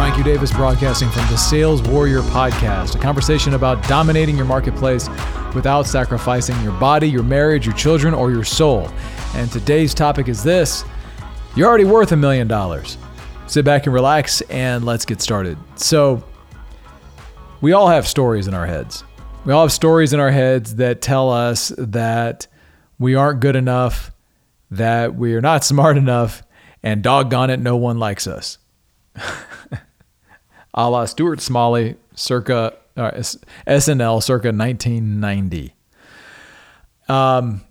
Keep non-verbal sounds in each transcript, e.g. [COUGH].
Brian Q. Davis broadcasting from the Sales Warrior Podcast, a conversation about dominating your marketplace without sacrificing your body, your marriage, your children, or your soul. And today's topic is this You're already worth a million dollars. Sit back and relax, and let's get started. So, we all have stories in our heads. We all have stories in our heads that tell us that we aren't good enough, that we are not [LAUGHS] smart enough, and doggone it, no one likes us. [LAUGHS] a la Stuart Smalley, circa uh, SNL, circa 1990. Um,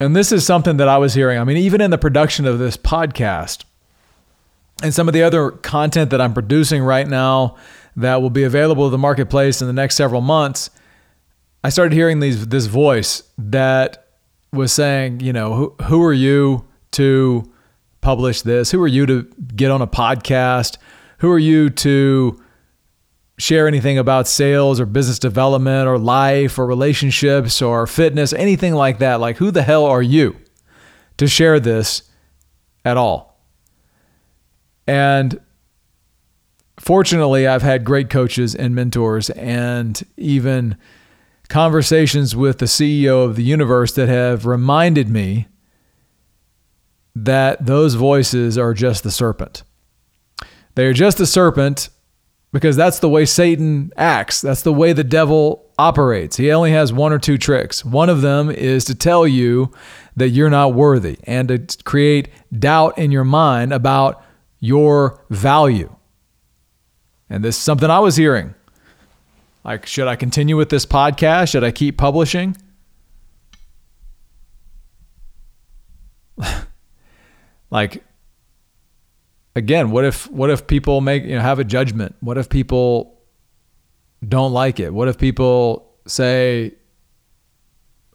and this is something that I was hearing. I mean, even in the production of this podcast and some of the other content that I'm producing right now that will be available to the marketplace in the next several months, I started hearing these this voice that was saying, you know, who, who are you to publish this? Who are you to get on a podcast? Who are you to share anything about sales or business development or life or relationships or fitness, anything like that? Like, who the hell are you to share this at all? And fortunately, I've had great coaches and mentors and even conversations with the CEO of the universe that have reminded me that those voices are just the serpent. They are just a serpent because that's the way Satan acts. That's the way the devil operates. He only has one or two tricks. One of them is to tell you that you're not worthy and to create doubt in your mind about your value. And this is something I was hearing. Like, should I continue with this podcast? Should I keep publishing? [LAUGHS] like again, what if what if people make you know have a judgment? What if people don't like it? What if people say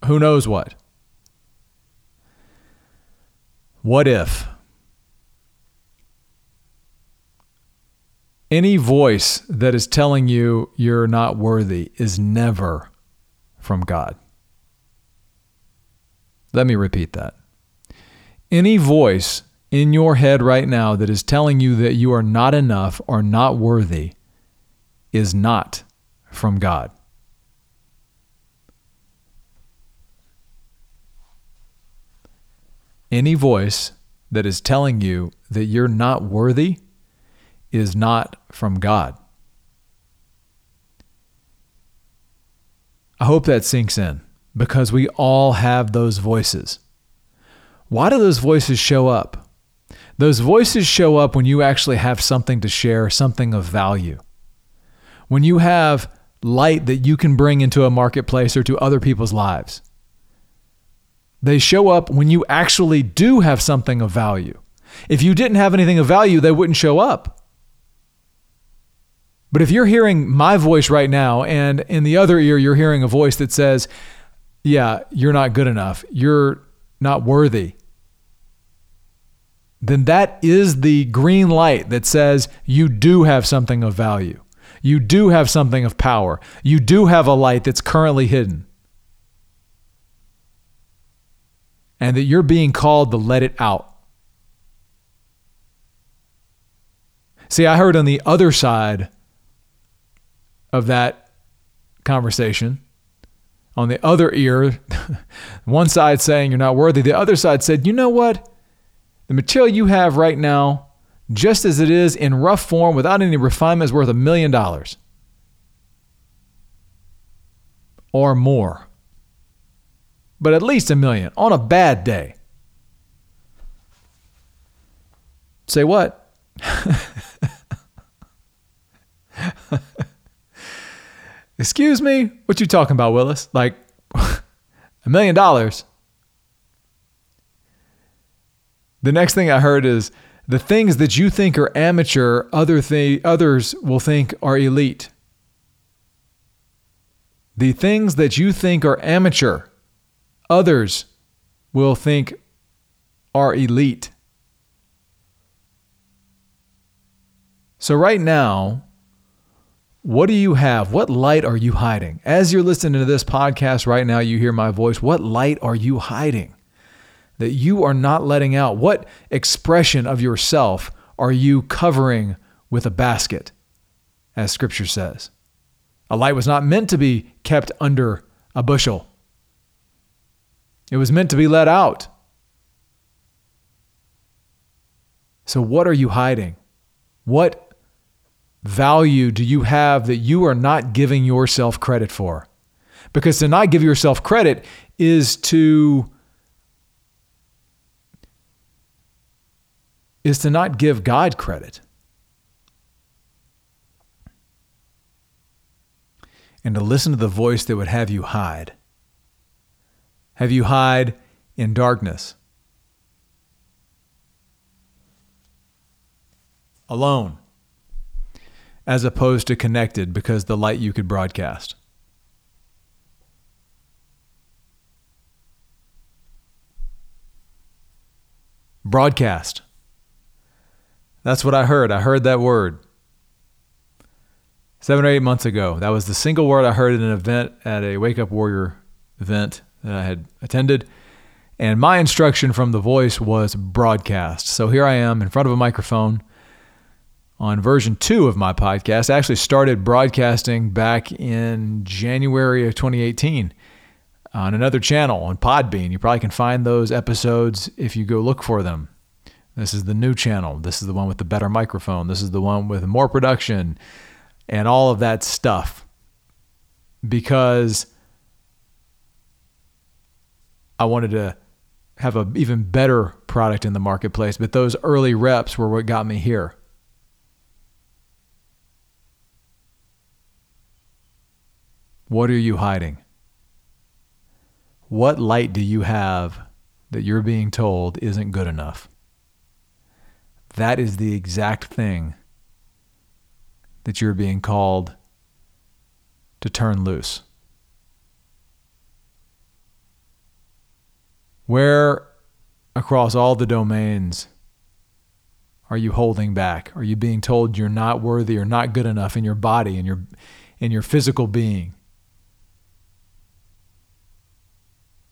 who knows what? What if any voice that is telling you you're not worthy is never from God? Let me repeat that. Any voice in your head right now that is telling you that you are not enough or not worthy is not from God. Any voice that is telling you that you're not worthy is not from God. I hope that sinks in because we all have those voices. Why do those voices show up? Those voices show up when you actually have something to share, something of value. When you have light that you can bring into a marketplace or to other people's lives. They show up when you actually do have something of value. If you didn't have anything of value, they wouldn't show up. But if you're hearing my voice right now, and in the other ear, you're hearing a voice that says, Yeah, you're not good enough. You're not worthy then that is the green light that says you do have something of value. You do have something of power. You do have a light that's currently hidden. And that you're being called to let it out. See, I heard on the other side of that conversation, on the other ear, [LAUGHS] one side saying you're not worthy, the other side said, you know what? The material you have right now, just as it is in rough form without any refinement, is worth a million dollars or more. But at least a million on a bad day. Say what? [LAUGHS] Excuse me? What you talking about, Willis? Like [LAUGHS] a million dollars? The next thing I heard is the things that you think are amateur, other th- others will think are elite. The things that you think are amateur, others will think are elite. So, right now, what do you have? What light are you hiding? As you're listening to this podcast right now, you hear my voice. What light are you hiding? That you are not letting out? What expression of yourself are you covering with a basket, as scripture says? A light was not meant to be kept under a bushel, it was meant to be let out. So, what are you hiding? What value do you have that you are not giving yourself credit for? Because to not give yourself credit is to is to not give God credit. And to listen to the voice that would have you hide. Have you hide in darkness? Alone, as opposed to connected because the light you could broadcast. Broadcast. That's what I heard. I heard that word seven or eight months ago. That was the single word I heard at an event at a Wake Up Warrior event that I had attended. And my instruction from the voice was broadcast. So here I am in front of a microphone on version two of my podcast. I actually started broadcasting back in January of 2018 on another channel on Podbean. You probably can find those episodes if you go look for them. This is the new channel. This is the one with the better microphone. This is the one with more production and all of that stuff. Because I wanted to have an even better product in the marketplace, but those early reps were what got me here. What are you hiding? What light do you have that you're being told isn't good enough? That is the exact thing that you're being called to turn loose. Where across all the domains are you holding back? Are you being told you're not worthy or not good enough in your body and your in your physical being?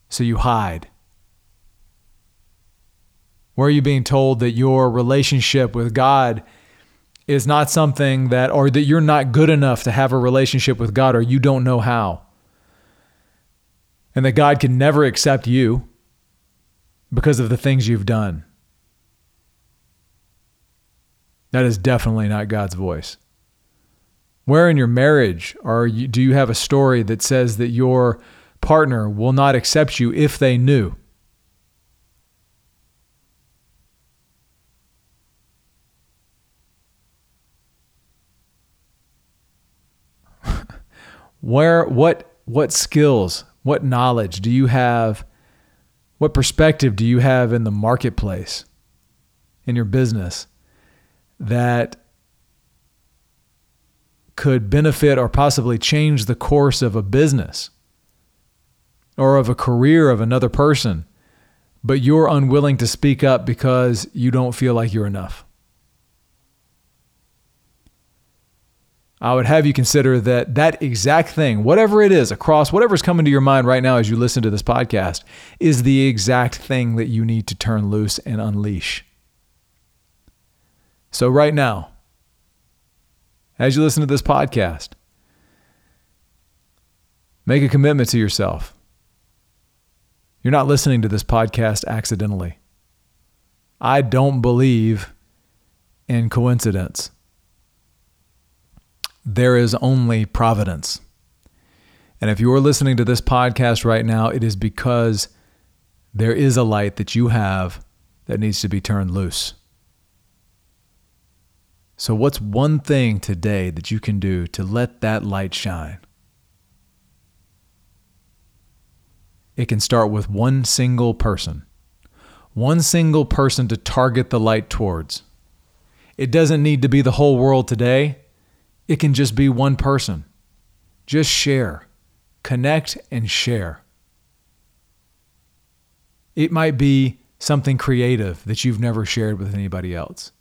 So you hide. Where are you being told that your relationship with God is not something that, or that you're not good enough to have a relationship with God, or you don't know how? And that God can never accept you because of the things you've done. That is definitely not God's voice. Where in your marriage are you, do you have a story that says that your partner will not accept you if they knew? Where what what skills what knowledge do you have what perspective do you have in the marketplace in your business that could benefit or possibly change the course of a business or of a career of another person but you're unwilling to speak up because you don't feel like you're enough I would have you consider that that exact thing, whatever it is, across whatever's coming to your mind right now as you listen to this podcast, is the exact thing that you need to turn loose and unleash. So, right now, as you listen to this podcast, make a commitment to yourself. You're not listening to this podcast accidentally. I don't believe in coincidence there is only providence. And if you are listening to this podcast right now, it is because there is a light that you have that needs to be turned loose. So, what's one thing today that you can do to let that light shine? It can start with one single person, one single person to target the light towards. It doesn't need to be the whole world today. It can just be one person. Just share, connect, and share. It might be something creative that you've never shared with anybody else,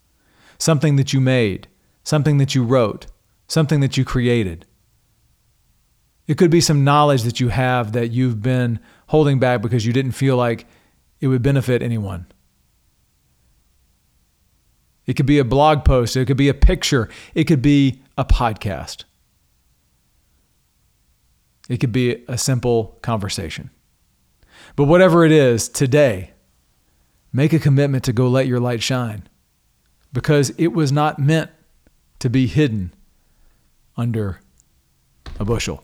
something that you made, something that you wrote, something that you created. It could be some knowledge that you have that you've been holding back because you didn't feel like it would benefit anyone. It could be a blog post, it could be a picture, it could be a podcast. It could be a simple conversation. But whatever it is, today, make a commitment to go let your light shine because it was not meant to be hidden under a bushel.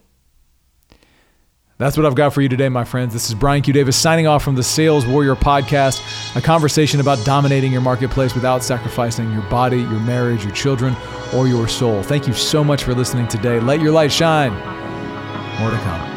That's what I've got for you today, my friends. This is Brian Q. Davis signing off from the Sales Warrior Podcast, a conversation about dominating your marketplace without sacrificing your body, your marriage, your children, or your soul. Thank you so much for listening today. Let your light shine. More to come.